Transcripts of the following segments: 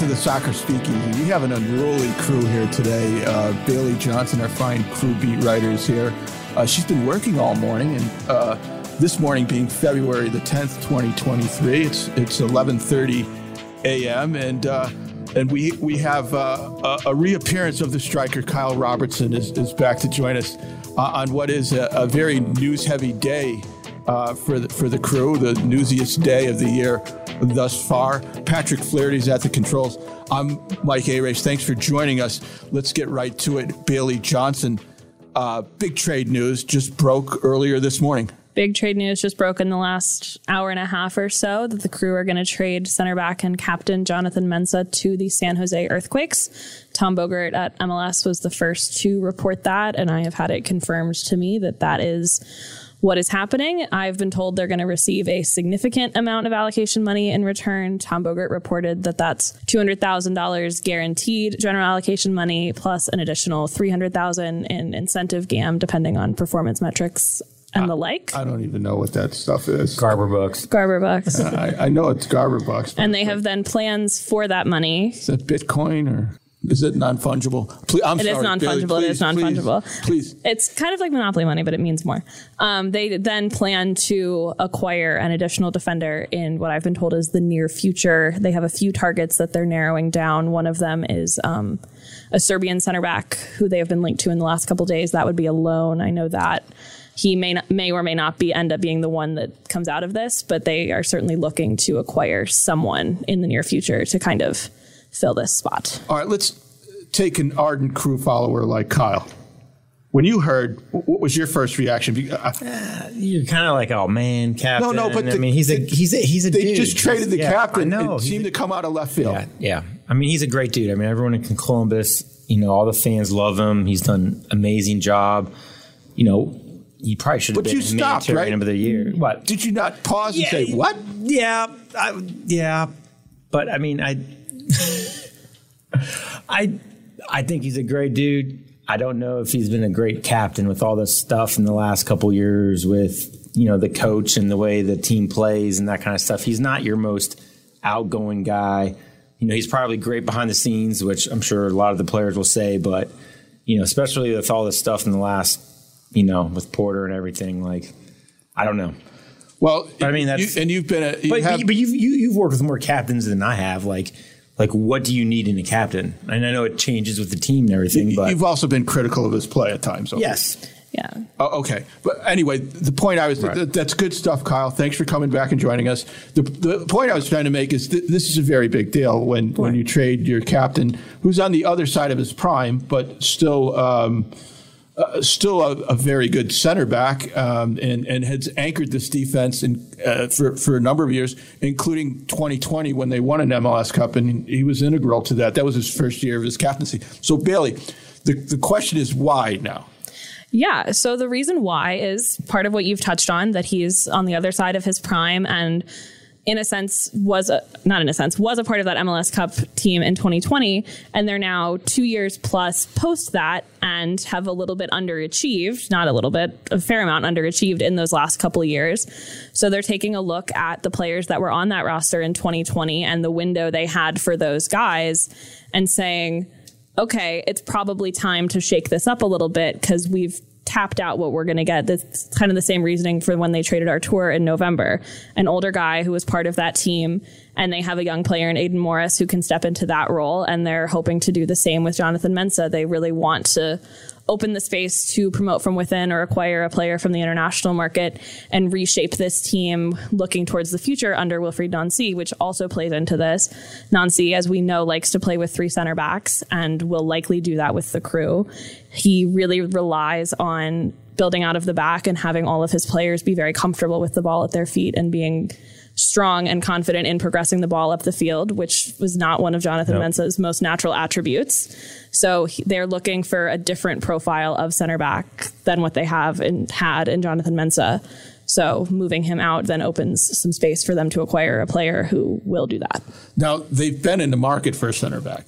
to the Soccer Speakeasy. We have an unruly crew here today. Uh, Bailey Johnson, our fine crew beat writers here. Uh, she's been working all morning, and uh, this morning being February the 10th, 2023, it's it's 11:30 a.m. and uh, and we we have uh, a, a, reappearance of the striker Kyle Robertson is, is back to join us uh, on what is a, a very news-heavy day for the, for the crew, the newsiest day of the year thus far. Patrick Flaherty's at the controls. I'm Mike Arace. Thanks for joining us. Let's get right to it. Bailey Johnson, uh, big trade news just broke earlier this morning. Big trade news just broke in the last hour and a half or so that the crew are going to trade center back and captain Jonathan Mensah to the San Jose Earthquakes. Tom Bogert at MLS was the first to report that, and I have had it confirmed to me that that is what is happening. I've been told they're going to receive a significant amount of allocation money in return. Tom Bogert reported that that's $200,000 guaranteed general allocation money plus an additional 300,000 in incentive GAM depending on performance metrics and the like. I don't even know what that stuff is. Garber bucks. Garber bucks. I, I know it's Garber bucks. And they have then plans for that money. Is that Bitcoin or? Is it non fungible? Please, I'm it sorry, is non fungible. It is non fungible. Please, please, It's kind of like monopoly money, but it means more. Um, they then plan to acquire an additional defender in what I've been told is the near future. They have a few targets that they're narrowing down. One of them is um, a Serbian center back who they have been linked to in the last couple days. That would be a loan. I know that he may not, may or may not be end up being the one that comes out of this, but they are certainly looking to acquire someone in the near future to kind of fill this spot. All right, let's take an ardent crew follower like Kyle. When you heard, what was your first reaction? Uh, you're kind of like, oh man, captain. No, no, but I mean, he's a he's a he's a. They dude. just traded the yeah, captain. I know. It seemed to come out of left field. Yeah, yeah. I mean, he's a great dude. I mean, everyone in Columbus, you know, all the fans love him. He's done amazing job. You know, he probably should have but been you stopped, right? of the year. What did you not pause yeah, and say what? Yeah, I, yeah, but I mean, I. I I think he's a great dude. I don't know if he's been a great captain with all this stuff in the last couple years with you know the coach and the way the team plays and that kind of stuff. He's not your most outgoing guy. You know, he's probably great behind the scenes, which I'm sure a lot of the players will say, but you know, especially with all this stuff in the last, you know, with Porter and everything, like I don't know. Well, but, I mean, that's you, and you've been, a, you but, have, but you've you, have you have worked with more captains than I have. Like like what do you need in a captain? And I know it changes with the team and everything, but you've also been critical of his play at times. Okay? Yes. Yeah. Oh, okay. But anyway, the point I was right. th- that's good stuff, Kyle. Thanks for coming back and joining us. The, the point I was trying to make is th- this is a very big deal when, when you trade your captain, who's on the other side of his prime, but still. Um, uh, still a, a, very good center back um, and, and has anchored this defense in, uh, for, for a number of years, including 2020 when they won an MLS Cup, and he was integral to that. That was his first year of his captaincy. So, Bailey, the, the question is why now? Yeah. So, the reason why is part of what you've touched on that he's on the other side of his prime and in a sense was a, not in a sense was a part of that MLS Cup team in 2020 and they're now 2 years plus post that and have a little bit underachieved not a little bit a fair amount underachieved in those last couple of years. So they're taking a look at the players that were on that roster in 2020 and the window they had for those guys and saying okay it's probably time to shake this up a little bit cuz we've tapped out what we're going to get. That's kind of the same reasoning for when they traded Artur in November. An older guy who was part of that team, and they have a young player in Aidan Morris who can step into that role, and they're hoping to do the same with Jonathan Mensah. They really want to open the space to promote from within or acquire a player from the international market and reshape this team looking towards the future under Wilfried Nancy, which also plays into this. Nancy, as we know, likes to play with three center backs and will likely do that with the crew. He really relies on building out of the back and having all of his players be very comfortable with the ball at their feet and being strong and confident in progressing the ball up the field, which was not one of Jonathan nope. Mensah's most natural attributes. So he, they're looking for a different profile of center back than what they have and had in Jonathan Mensah. So moving him out then opens some space for them to acquire a player who will do that. Now they've been in the market for a center back.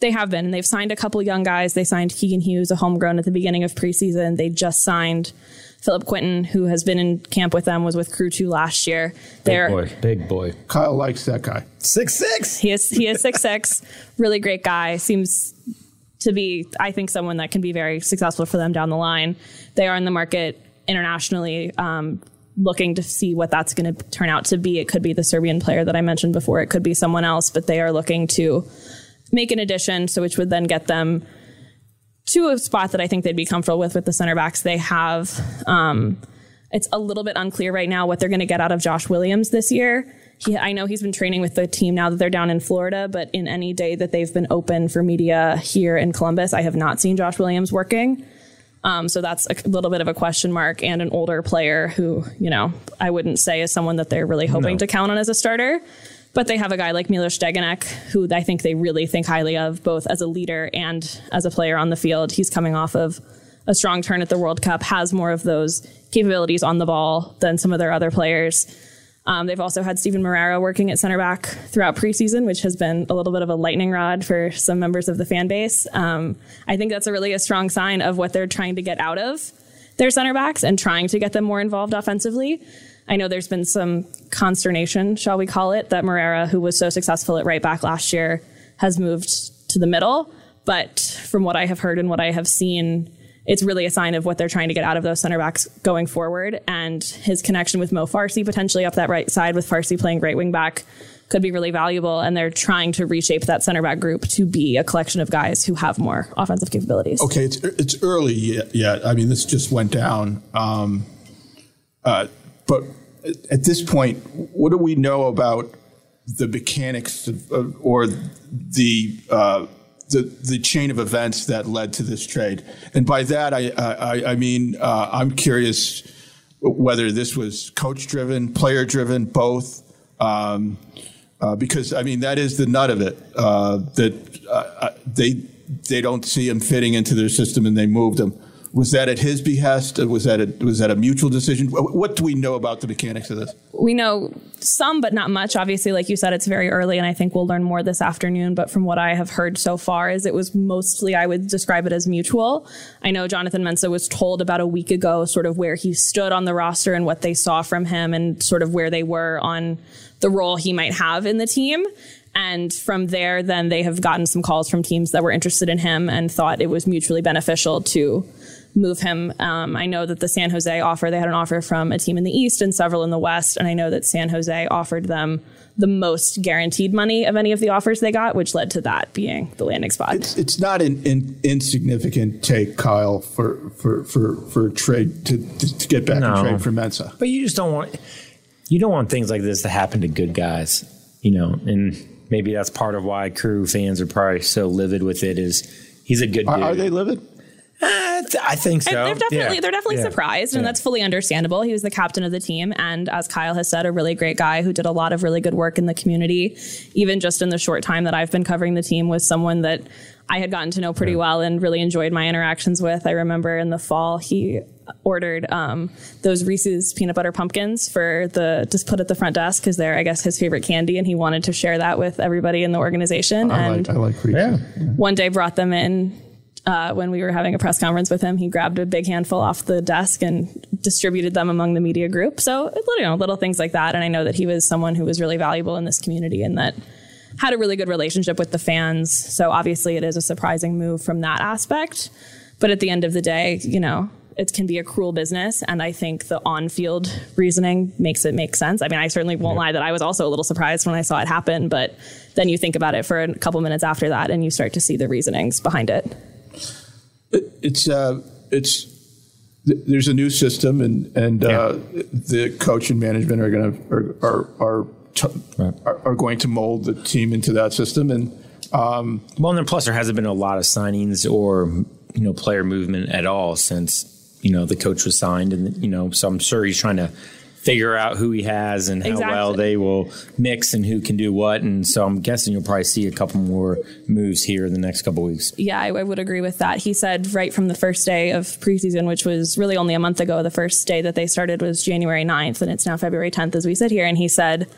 They have been. They've signed a couple young guys. They signed Keegan Hughes, a homegrown, at the beginning of preseason. They just signed Philip Quinton, who has been in camp with them, was with Crew Two last year. Big boy, big boy. Kyle likes that guy. Six six. He is he is six six, really great guy. Seems to be, I think, someone that can be very successful for them down the line. They are in the market internationally, um, looking to see what that's going to turn out to be. It could be the Serbian player that I mentioned before. It could be someone else, but they are looking to make an addition, so which would then get them to a spot that I think they'd be comfortable with with the center backs they have. Um, it's a little bit unclear right now what they're going to get out of Josh Williams this year. He, I know he's been training with the team now that they're down in Florida, but in any day that they've been open for media here in Columbus, I have not seen Josh Williams working. Um, so that's a little bit of a question mark and an older player who, you know, I wouldn't say is someone that they're really hoping No. to count on as a starter. But they have a guy like Milos Degenek, who I think they really think highly of, both as a leader and as a player on the field. He's coming off of a strong turn at the World Cup, has more of those capabilities on the ball than some of their other players. Um, they've also had Steven Moreira working at center back throughout preseason, which has been a little bit of a lightning rod for some members of the fan base. Um, I think that's a really a strong sign of what they're trying to get out of their center backs and trying to get them more involved offensively. I know there's been some consternation, shall we call it, that Moreira, who was so successful at right back last year, has moved to the middle. But from what I have heard and what I have seen, it's really a sign of what they're trying to get out of those center backs going forward. And his connection with Mo Farsi, potentially up that right side with Farsi playing right wing back, could be really valuable. And they're trying to reshape that center back group to be a collection of guys who have more offensive capabilities. Okay, it's it's early yet. yet. I mean, this just went down. Um, uh, but at this point, what do we know about the mechanics of, of, or the uh, the the chain of events that led to this trade? And by that, I I, I mean uh, I'm curious whether this was coach driven, player driven, both. Um, uh, because I mean that is the nut of it. Uh, that uh, they they don't see him fitting into their system and they moved him. Was that at his behest? Was that a, was that a mutual decision? What do we know about the mechanics of this? we know some, but not much. Obviously, like you said, it's very early, and I think we'll learn more this afternoon. But from what I have heard so far, is it was mostly I would describe it as mutual. I know Jonathan Mensah was told about a week ago, sort of where he stood on the roster and what they saw from him, and sort of where they were on the role he might have in the team. And from there, then they have gotten some calls from teams that were interested in him and thought it was mutually beneficial to move him. Um, I know that the San Jose offer, they had an offer from a team in the East and several in the West. And I know that San Jose offered them the most guaranteed money of any of the offers they got, which led to that being the landing spot. It's, it's not an, an insignificant take, Kyle, for for for, for a trade to, to, to get back No. and trade for Mensah. But you just don't want you don't want things like this to happen to good guys, you know. And maybe that's part of why crew fans are probably so livid with it. Is he's a good Are, dude? are they livid? I think so. And they're definitely Yeah. they're definitely Yeah. surprised, and that's fully understandable. He was the captain of the team, and as Kyle has said, a really great guy who did a lot of really good work in the community. Even just in the short time that I've been covering the team, was someone that I had gotten to know pretty well and really enjoyed my interactions with. I remember in the fall he ordered um, those Reese's peanut butter pumpkins for the just put at the front desk because they're I guess his favorite candy, and he wanted to share that with everybody in the organization. I and like I like Reese. Yeah. one day brought them in uh, when we were having a press conference with him. He grabbed a big handful off the desk and distributed them among the media group. So you know, little things like that. And I know that he was someone who was really valuable in this community and that had a really good relationship with the fans. So obviously, it is a surprising move from that aspect. But at the end of the day, you know. It can be a cruel business, and I think the on-field reasoning makes it make sense. I mean, I certainly won't lie that I was also a little surprised when I saw it happen, but then you think about it for a couple minutes after that, and you start to see the reasonings behind it. It's uh, it's th- there's a new system and and uh, the coach and management are going to are are are, t- Right. are are going to mold the team into that system and um, Well, and then plus there hasn't been a lot of signings or you know player movement at all since you know the coach was signed, and you know so I'm sure he's trying to figure out who he has and how Exactly. well they will mix and who can do what, and so I'm guessing you'll probably see a couple more moves here in the next couple weeks. Yeah, I, I would agree with that. He said right from the first day of preseason, which was really only a month ago, the first day that they started was January 9th, and it's now February 10th as we sit here. And he said,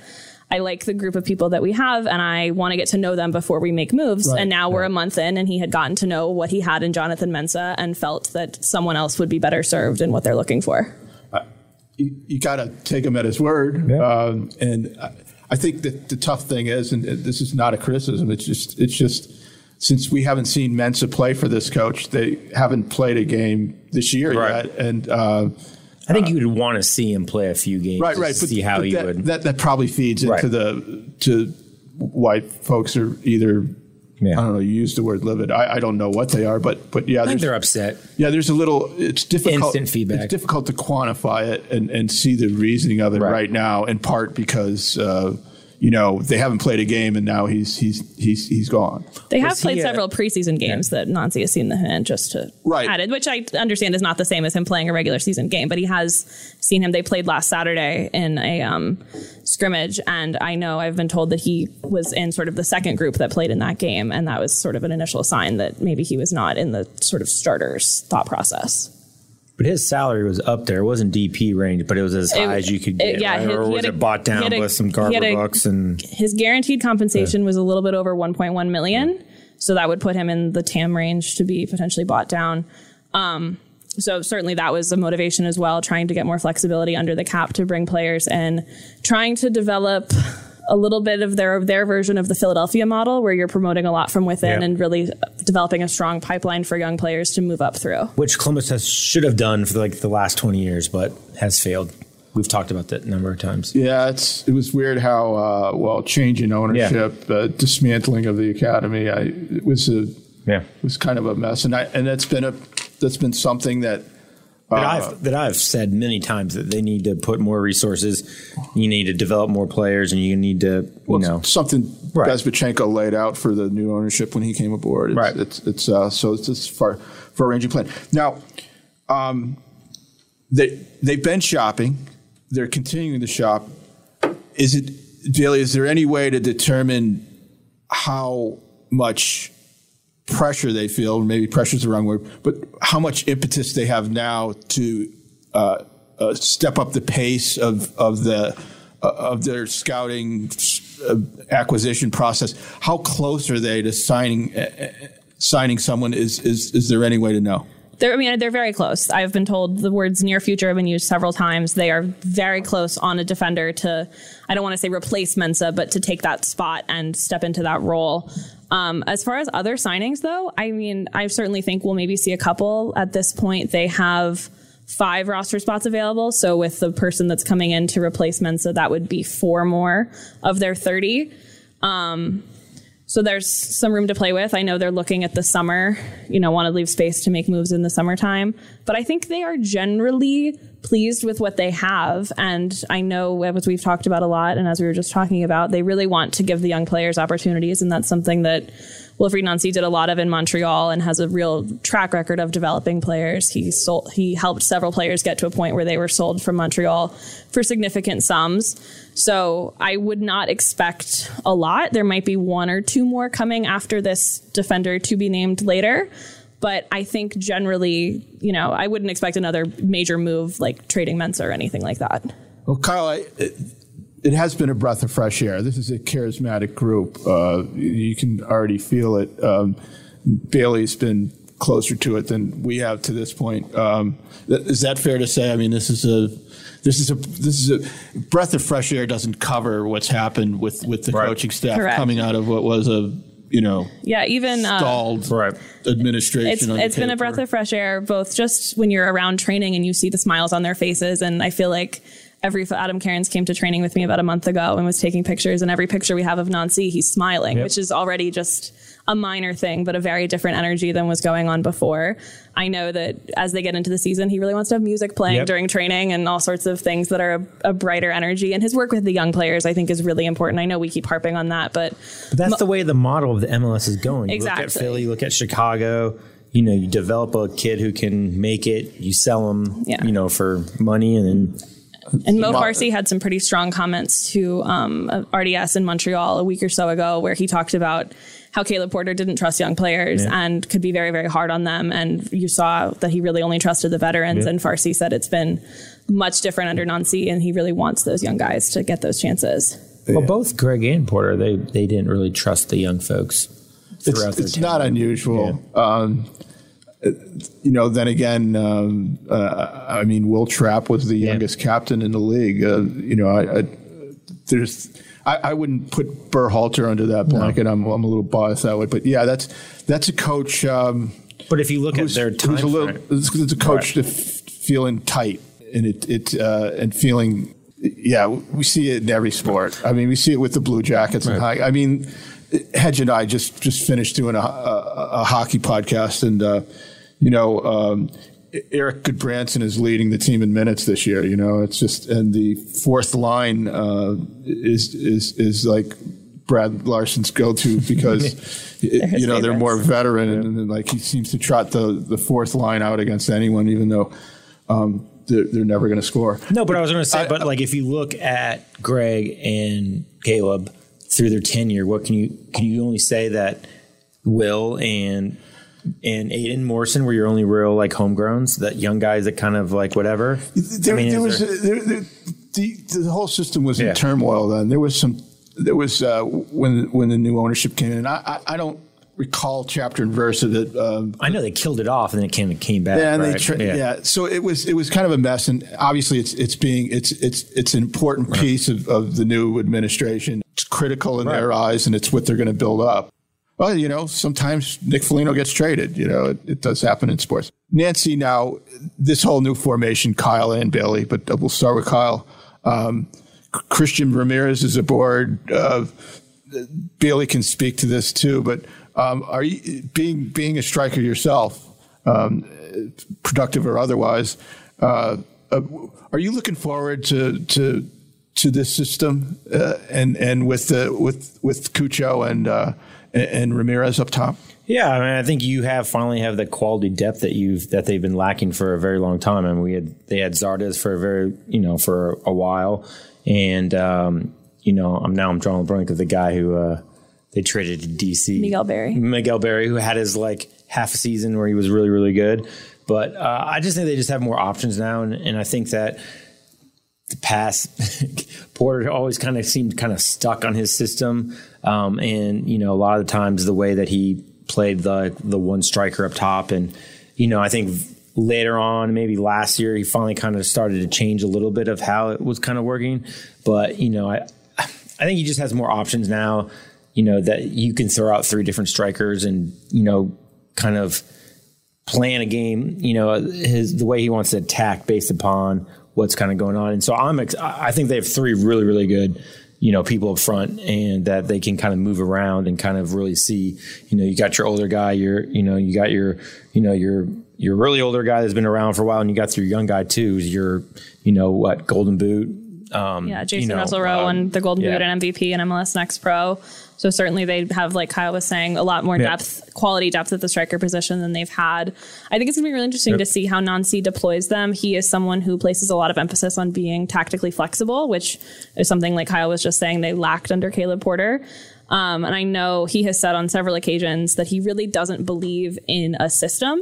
I like the group of people that we have and I want to get to know them before we make moves. Right, and now we're a month in and he had gotten to know what he had in Jonathan Mensah and felt that someone else would be better served in what they're looking for. You, you got to take him at his word. Yeah. Um, and I, I think that the tough thing is, and this is not a criticism. It's just, it's just since we haven't seen Mensah play for this coach, they haven't played a game this year Right. yet. And uh, I think you would want to see him play a few games, right, to right, see how but he that, would. That that probably feeds into Right. the to why folks are either. Yeah. I don't know. You use the word livid. I, I don't know what they are, but but yeah, I think they're upset. Yeah, there's a little. It's difficult. Instant feedback. It's difficult to quantify it and, and see the reasoning of it Right. right, now. In part because uh, you know they haven't played a game and now he's he's he's he's gone. They have Was played several preseason games that Nancy has seen the hand just to Right. added, which I understand is not the same as him playing a regular season game, but he has seen him. They played last Saturday in a um, scrimmage, and I know I've been told that he was in sort of the second group that played in that game, and that was sort of an initial sign that maybe he was not in the sort of starters thought process. But his salary was up there. It wasn't DP range, but it was as It- high as you could it- get. yeah, right? he- or was had it a- bought down a- with some Garber a- bucks and His guaranteed compensation was a little bit over 1.1 million, so that would put him in the TAM range to be potentially bought down. Um, so certainly that was a motivation as well, trying to get more flexibility under the cap to bring players in, trying to develop a little bit of their their version of the Philadelphia model, where you're promoting a lot from within Yeah. and really developing a strong pipeline for young players to move up through. which Columbus has should have done for like the last twenty years, but has failed. We've talked about that a number of times. Yeah, it's it was weird how uh, well change in ownership, uh, dismantling of the academy. I it was a Yeah. It was kind of a mess, and I and that's been a that's been something that That uh, I've that I've said many times that they need to put more resources. You need to develop more players, and you need to you well, know something Right. Bezbatchenko laid out for the new ownership when he came aboard. It's, Right. It's it's uh, so it's this far far ranging plan. Now, um, they they've been shopping. They're continuing to shop. Is it Daly? Is there any way to determine how much pressure they feel? Maybe pressure is the wrong word, but how much impetus they have now to uh, uh, step up the pace of of the uh, of their scouting uh, acquisition process. How close are they to signing uh, uh, signing someone? Is is is there any way to know? They're, I mean, they're very close. I've been told the words near future have been used several times. They are very close on a defender to, I don't want to say replace Mensah, but to take that spot and step into that role. Um, as far as other signings, though, I mean, I certainly think we'll maybe see a couple at this point. They have five roster spots available. So with the person that's coming in to replace Mensah, that would be four more of their 30. So there's some room to play with. I know they're looking at the summer, you know, want to leave space to make moves in the summertime. But I think they are generally pleased with what they have. And I know, as we've talked about a lot, and as we were just talking about, they really want to give the young players opportunities. And that's something that Wilfried Nancy did a lot of in Montreal and has a real track record of developing players. He sold, he helped several players get to a point where they were sold from Montreal for significant sums. So I would not expect a lot. There might be one or two more coming after this defender to be named later. But I think generally, you know, I wouldn't expect another major move like trading Mensah or anything like that. Well, Kyle, I, it, it has been a breath of fresh air. This is a charismatic group. Uh, you can already feel it. Um, Bailey's been closer to it than we have to this point. Um, th- is that fair to say? I mean, this is a this is a this is a breath of fresh air. Doesn't cover what's happened with with the Right. coaching staff Correct. coming out of what was a you know Yeah, even uh, stalled Right. administration. it's on it's been a breath of fresh air both just when you're around training and you see the smiles on their faces and i feel like every adam cairns came to training with me about a month ago and was taking pictures and every picture we have of nancy he's smiling Yep. which is already just a minor thing but a very different energy than was going on before i know that as they get into the season he really wants to have music playing Yep. during training and all sorts of things that are a, a brighter energy and his work with the young players i think is really important i know we keep harping on that but But that's the way the model of the MLS is going. You Exactly. look at Philly, you look at Chicago. You know, you develop a kid who can make it. You sell them Yeah. you know, for money, and then And Mo Mo- Farsi had some pretty strong comments to um, RDS in Montreal a week or so ago, where he talked about how Caleb Porter didn't trust young players Yeah. and could be very, very hard on them. And you saw that he really only trusted the veterans. Yeah. And Farsi said it's been much different under Nancy, and he really wants those young guys to get those chances. Well, both Greg and Porter, they they didn't really trust the young folks throughout it's, their it's not unusual. Um, you know, then again, um, uh, I mean, Will Trapp was the youngest captain in the league. Uh, you know, I, I there's. I, I wouldn't put Berhalter under that blanket. I'm, I'm a little biased that way, but yeah, that's that's a coach. Um, But if you look at their time who's a little, it's, it's a coach f- feeling tight and it it uh, and feeling. Yeah, we see it in every sport. I mean, we see it with the Blue Jackets and high. I mean, Hedge and I just just finished doing a, a, a hockey podcast, and uh, you know, um, Erik Gudbranson is leading the team in minutes this year. You know, it's just and the fourth line uh, is is is like Brad Larsen's go-to because his you know they're more veteran and, and like he seems to trot the the fourth line out against anyone, even though um, they're, they're never going to score. No, but I was going to say, I- but like if you look at Greg and Caleb through their tenure, what can you can you only say that Will and and Aiden Morrison were your only real like homegrowns, that young guys that kind of like whatever. There, I mean, there was there- there, the the whole system was Yeah. in turmoil then. There was some there was uh, when when the new ownership came in. I, I, I don't recall chapter and verse of it. Um, I know they killed it off and then it came came back. yeah, and they right? tra- yeah. So it was it was kind of a mess, and obviously it's it's being it's it's it's an important piece of, of the new administration. It's critical in their eyes, and it's what they're going to build up. Well, you know, sometimes Nick Foligno gets traded. You know, it, it does happen in sports. Nancy, now this whole new formation, Kyle and Bailey, but we'll start with Kyle. Um, Christian Ramirez is aboard. Uh, Bailey can speak to this too, but um, are you being being a striker yourself, um, productive or otherwise? Uh, uh, are you looking forward to to to this system uh, and and with the with with Cucho and uh, and- and Ramirez up top? Yeah, I mean, I think you have finally have the quality depth that you've that they've been lacking for a very long time. I mean, we had they had Zardes for a very you know for a while, and um, you know I'm now I'm drawing a blank of the guy who uh, they traded to DC, Miguel Berry. Miguel Berry, who had his like half a season where he was really really good, but uh, I just think they just have more options now, and, and I think that the past Porter always kind of seemed kind of stuck on his system, um, and you know a lot of the times the way that he played the the one striker up top, and you know I think later on maybe last year he finally kind of started to change a little bit of how it was kind of working, but you know I I think he just has more options now, you know that you can throw out three different strikers and you know kind of plan a game, you know, his the way he wants to attack based upon what's kind of going on. And so I'm ex- I think they have three really really good, you know, people up front and that they can kind of move around and kind of really see, you know, you got your older guy, your you know, you got your you know, your your really older guy that's been around for a while and you got your young guy too, your you know, what, golden boot um, Yeah, you Jacen know, Russell Rowe um, won the Golden yeah. Boot and MVP and MLS Next Pro. So certainly they have, like Kyle was saying, a lot more Yeah. depth, quality depth at the striker position than they've had. I think it's gonna be really interesting Yep. to see how Nancy deploys them. He is someone who places a lot of emphasis on being tactically flexible, which is something like Kyle was just saying they lacked under Caleb Porter. Um, and I know he has said on several occasions that he really doesn't believe in a system.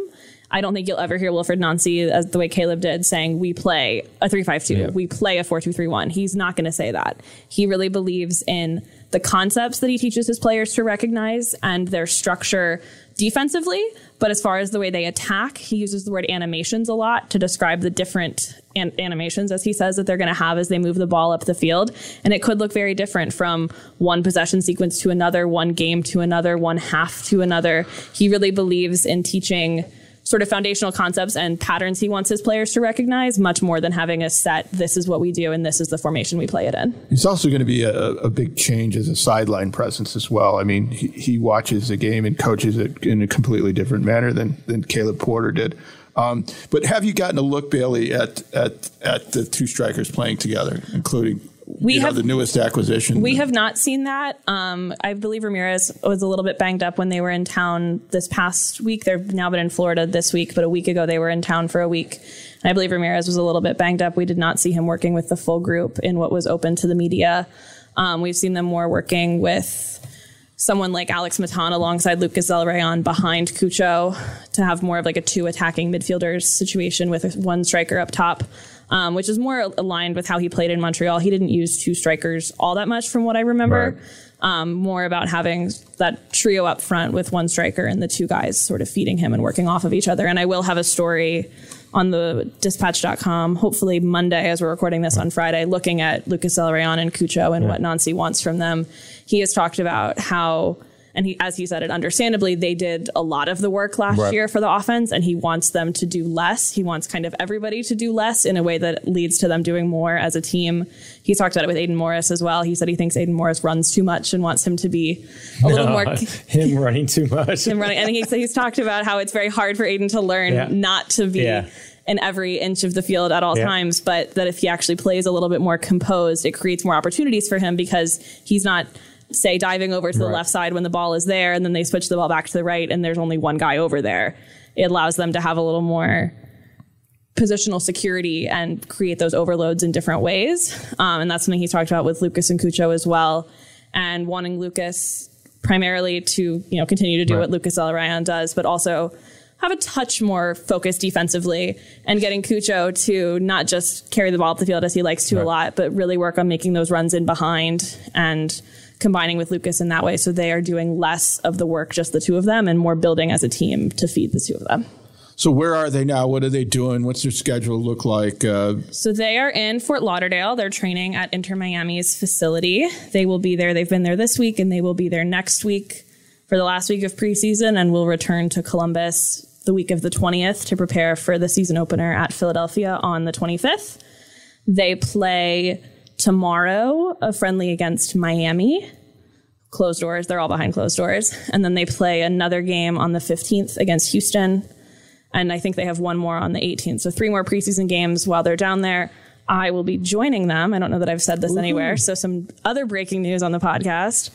I don't think you'll ever hear Wilfried Nancy, as the way Caleb did, saying we play a three-five-two, we play a four-two-three-one. He's not going to say that. He really believes in the concepts that he teaches his players to recognize and their structure defensively. But as far as the way they attack, he uses the word animations a lot to describe the different an- animations, as he says, that they're going to have as they move the ball up the field. And it could look very different from one possession sequence to another, one game to another, one half to another. He really believes in teaching sort of foundational concepts and patterns he wants his players to recognize much more than having a set this is what we do and this is the formation we play it in He's also going to be a, a big change as a sideline presence as well. I mean, he, he watches the game and coaches it in a completely different manner than, than Caleb Porter did. Um, but have you gotten a look, Bailey, at, at, at the two strikers playing together, including We you know, have- the newest acquisition? we have not seen that. Um, i believe ramirez was a little bit banged up when they were in town this past week. They've now been in florida this week but a week ago they were in town for a week. And i believe ramirez was a little bit banged up. We did not see him working with the full group in what was open to the media. Um, we've seen them more working with someone like Alex Matan alongside Lucas Zelarayán behind Cucho to have more of like a two attacking midfielders situation with one striker up top. Um, which is more aligned with how he played in Montreal. He didn't use two strikers all that much, from what I remember. Right. Um, more about having that trio up front with one striker and the two guys sort of feeding him and working off of each other. And I will have a story on the dispatch.com, hopefully Monday, as we're recording this on Friday, looking at Lucas Zelarayán and Cucho and what Nancy wants from them. He has talked about how and he, as he said it, understandably, they did a lot of the work last Right. year for the offense, and he wants them to do less. He wants kind of everybody to do less in a way that leads to them doing more as a team. He talked about it with Aidan Morris as well. He said he thinks Aidan Morris runs too much and wants him to be a little more him running too much. him running. And he's, he's talked about how it's very hard for Aidan to learn Yeah. not to be Yeah. in every inch of the field at all Yeah. times, but that if he actually plays a little bit more composed, it creates more opportunities for him because he's not. Say diving over to the Right. left side when the ball is there, and then they switch the ball back to the right, and there's only one guy over there. It allows them to have a little more positional security and create those overloads in different ways. Um, and that's something he talked about with Lucas and Cucho as well. And wanting Lucas primarily to, you know, continue to do Right. what Lucas Zelarayán does, but also have a touch more focus defensively and getting Cucho to not just carry the ball up the field as he likes to a lot, but really work on making those runs in behind and combining with Lucas in that way. So they are doing less of the work, just the two of them, and more building as a team to feed the two of them. So where are they now? What are they doing? What's their schedule look like? Uh, So they are in Fort Lauderdale. They're training at Inter Miami's facility. They will be there. They've been there this week and they will be there next week for the last week of preseason and will return to Columbus the week of the 20th to prepare for the season opener at Philadelphia on the 25th. They play tomorrow a friendly against Miami. Closed doors. They're all behind closed doors. And then they play another game on the 15th against Houston and I think they have one more on the 18th. So three more preseason games while they're down there. I will be joining them. I don't know that I've said this anywhere. So some other breaking news on the podcast.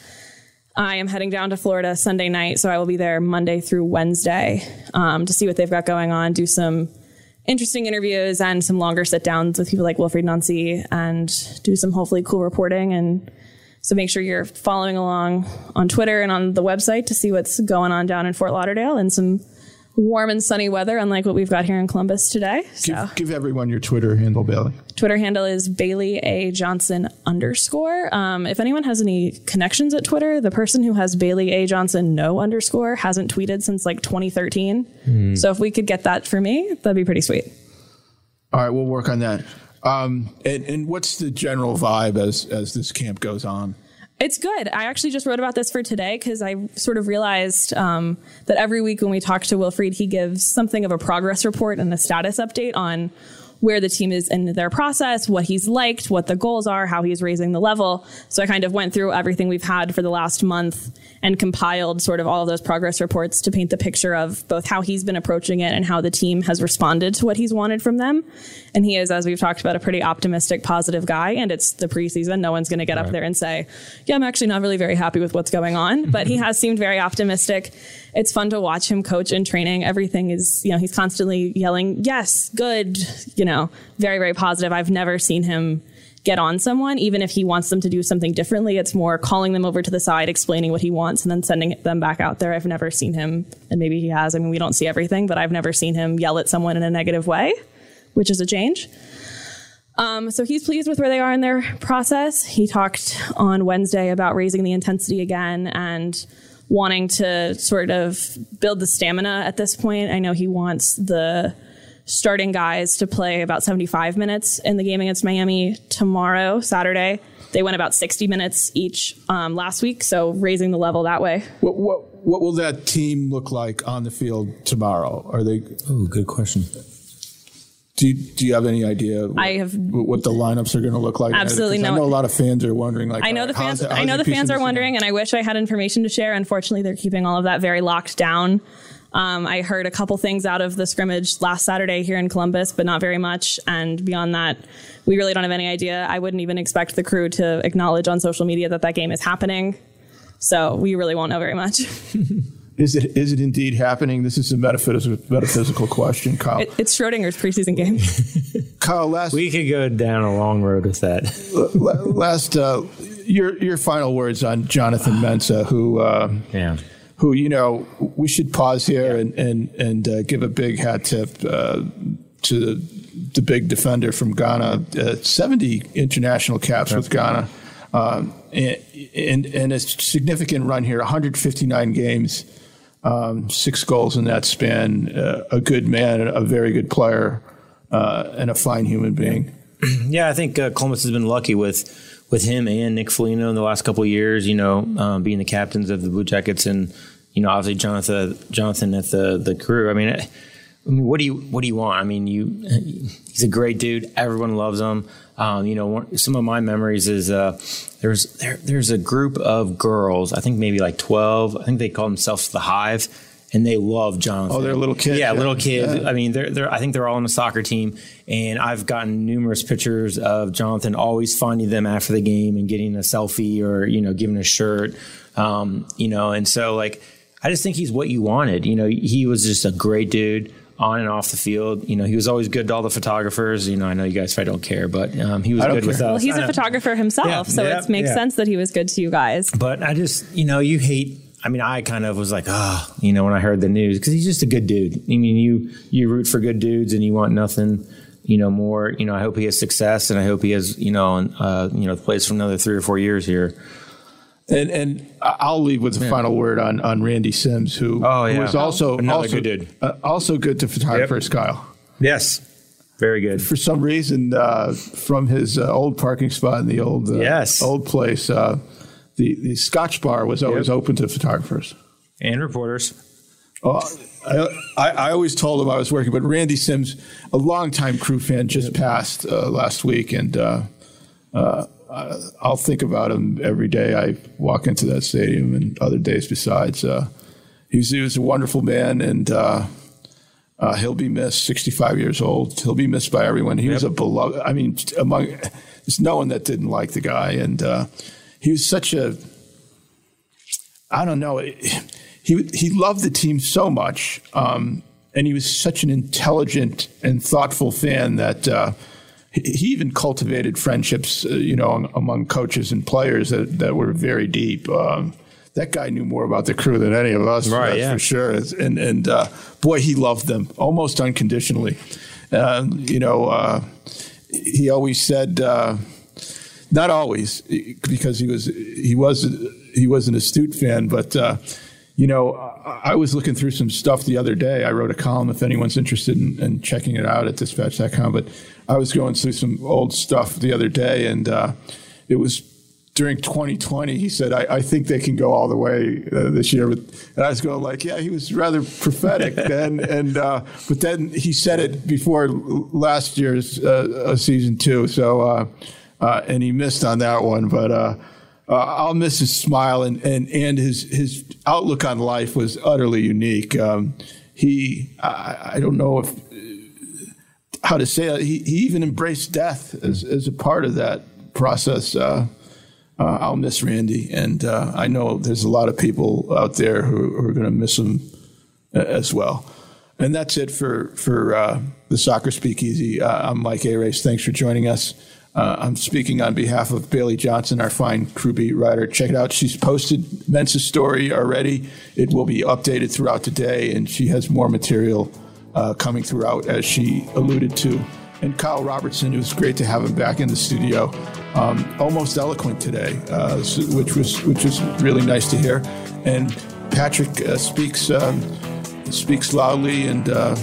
I am heading down to Florida Sunday night, so I will be there Monday through Wednesday um, to see what they've got going on, do some interesting interviews and some longer sit downs with people like Wilfried Nancy and do some hopefully cool reporting. And so make sure you're following along on Twitter and on the website to see what's going on down in Fort Lauderdale and some warm and sunny weather, unlike what we've got here in Columbus today. So give, give everyone your Twitter handle, Bailey. Twitter handle is Bailey A Johnson underscore. Um, if anyone has any connections at Twitter, the person who has Bailey A Johnson no underscore hasn't tweeted since like 2013. So if we could get that for me, that'd be pretty sweet. All right, we'll work on that. Um, and, and what's the general vibe as as this camp goes on? It's good. I actually just wrote about this for today because I sort of realized um, that every week when we talk to Wilfried, he gives something of a progress report and a status update on where the team is in their process, what he's liked, what the goals are, how he's raising the level. So I kind of went through everything we've had for the last month and compiled sort of all of those progress reports to paint the picture of both how he's been approaching it and how the team has responded to what he's wanted from them. And he is, as we've talked about, a pretty optimistic, positive guy. And it's the preseason. No one's going to get up there and say, yeah, I'm actually not really very happy with what's going on. But he has seemed very optimistic. It's fun to watch him coach in training. Everything is, you know, he's constantly yelling, yes, good, you know, very, very positive. I've never seen him get on someone, even if he wants them to do something differently. It's more calling them over to the side, explaining what he wants, and then sending them back out there. I've never seen him, and maybe he has. I mean, we don't see everything, but I've never seen him yell at someone in a negative way, which is a change. Um, so he's pleased with where they are in their process. He talked on Wednesday about raising the intensity again and wanting to sort of build the stamina at this point. I know he wants the starting guys to play about 75 minutes in the game against Miami tomorrow, Saturday. They went about 60 minutes each um, last week, so raising the level that way. What, what what will that team look like on the field tomorrow? Are they? Oh, good question. Do you, do you have any idea? What, I have- what the lineups are going to look like. Absolutely 'Cause I know a lot of fans are wondering. Like, I know the fans. I know the fans are wondering, and I wish I had information to share. Unfortunately, they're keeping all of that very locked down. Um, I heard a couple things out of the scrimmage last Saturday here in Columbus, but not very much. And beyond that, we really don't have any idea. I wouldn't even expect the crew to acknowledge on social media that that game is happening. So we really won't know very much. Is it is it indeed happening? This is a metaphysical metaphysical question, Kyle. It, it's Schrodinger's preseason game. Kyle, last We could go down a long road with that. last uh, your your final words on Jonathan Mensah, who. Uh, Yeah. who you know we should pause here and and and uh, give a big hat tip uh, to the big defender from Ghana, uh, 70 international caps with Ghana, um, and, and, and a significant run here, 159 games, um, six goals in that span. Uh, a good man, a very good player, uh, and a fine human being. Yeah, I think uh, Columbus has been lucky with with him and Nick Foligno in the last couple years. You know, um, being the captains of the Blue Jackets, and you know, obviously Jonathan Jonathan at the the crew. I mean. I mean, what do you what do you want? I mean, you he's a great dude. Everyone loves him. Um, you know, some of my memories is uh, there's there, there's a group of girls. I think maybe like twelve. I think they call themselves the Hive, and they love Jonathan. Oh, they're little kids. Yeah, yeah. little kids. Yeah. I mean, they're, they're I think they're all on the soccer team, and I've gotten numerous pictures of Jonathan always finding them after the game and getting a selfie or you know giving a shirt. Um, you know, and so like I just think he's what you wanted. You know, he was just a great dude on and off the field. You know, he was always good to all the photographers. You know, I know you guys probably don't care, but um, he was good care. with us. Well, he's a photographer himself, yeah, so yeah, it makes yeah. sense that he was good to you guys. But I just, you know, you hate. I mean, I kind of was like, oh, you know, when I heard the news, because he's just a good dude. I mean, you you root for good dudes, and you want nothing, you know, more. You know, I hope he has success, and I hope he has, you know, uh, you know, plays for another three or four years here. And and I'll leave with the yeah. final word on on Randy Sims, who, oh, yeah. who was also Another also good dude. Uh, also good to photographers, yep. Kyle. Yes, very good. For some reason, uh, from his uh, old parking spot in the old uh, yes. old place, uh, the the Scotch bar was always yep. open to photographers and reporters. Oh, I, I, always told him I was working, but Randy Sims, a longtime crew fan, just passed uh, last week, and I'll think about him every day I walk into that stadium and other days besides. Uh, he, was, he was a wonderful man, and uh, uh, he'll be missed. 65 years old. He'll be missed by everyone. He yep. was a beloved. I mean, among there's no one that didn't like the guy, and uh, he was such a. I don't know. He he loved the team so much, um, and he was such an intelligent and thoughtful fan that uh, he even cultivated friendships, uh, you know, among coaches and players that, that were very deep. Um, that guy knew more about the crew than any of us, right? yeah. for sure. And and uh, boy, he loved them almost unconditionally. Uh, you know, uh, he always said, uh, not always, because he was he was he was an astute fan, but uh, you know, I was looking through some stuff the other day. I wrote a column if anyone's interested in, in checking it out at dispatch.com. But I was going through some old stuff the other day, and uh, it was during 2020. He said, I, I, think they can go all the way uh, this year. and I was going like, yeah, he was rather prophetic then. And uh, but then he said it before last year's uh, season too. So uh, uh, and he missed on that one, but uh, I'll miss his smile and, and, and his, his outlook on life was utterly unique. Um, he, I, I, don't know if, how to say it, he, he even embraced death as, as a part of that process. Uh, uh, I'll miss Randy, and uh, I know there's a lot of people out there who, who are going to miss him uh, as well. And that's it for for uh, the Soccer Speakeasy. I'm Mike Arace. Thanks for joining us. Uh, I'm speaking on behalf of Bailey Johnson, our fine crew beat writer. Check it out. She's posted Mensah's story already. It will be updated throughout the day, and she has more material uh, coming throughout, as she alluded to. And Kyle Robertson, it was great to have him back in the studio. Um, almost eloquent today, uh, which was which was really nice to hear. And Patrick uh, speaks um, speaks loudly and uh,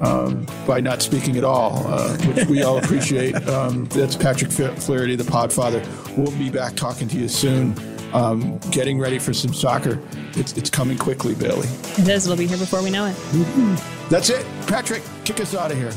um, by not speaking at all, uh, which we all appreciate. Um, that's Patrick Flaherty, the Podfather. We'll be back talking to you soon. Um, getting ready for some soccer. It's, it's coming quickly, Bailey. It is. It'll be here before we know it. Mm-hmm. That's it. Patrick, kick us out of here.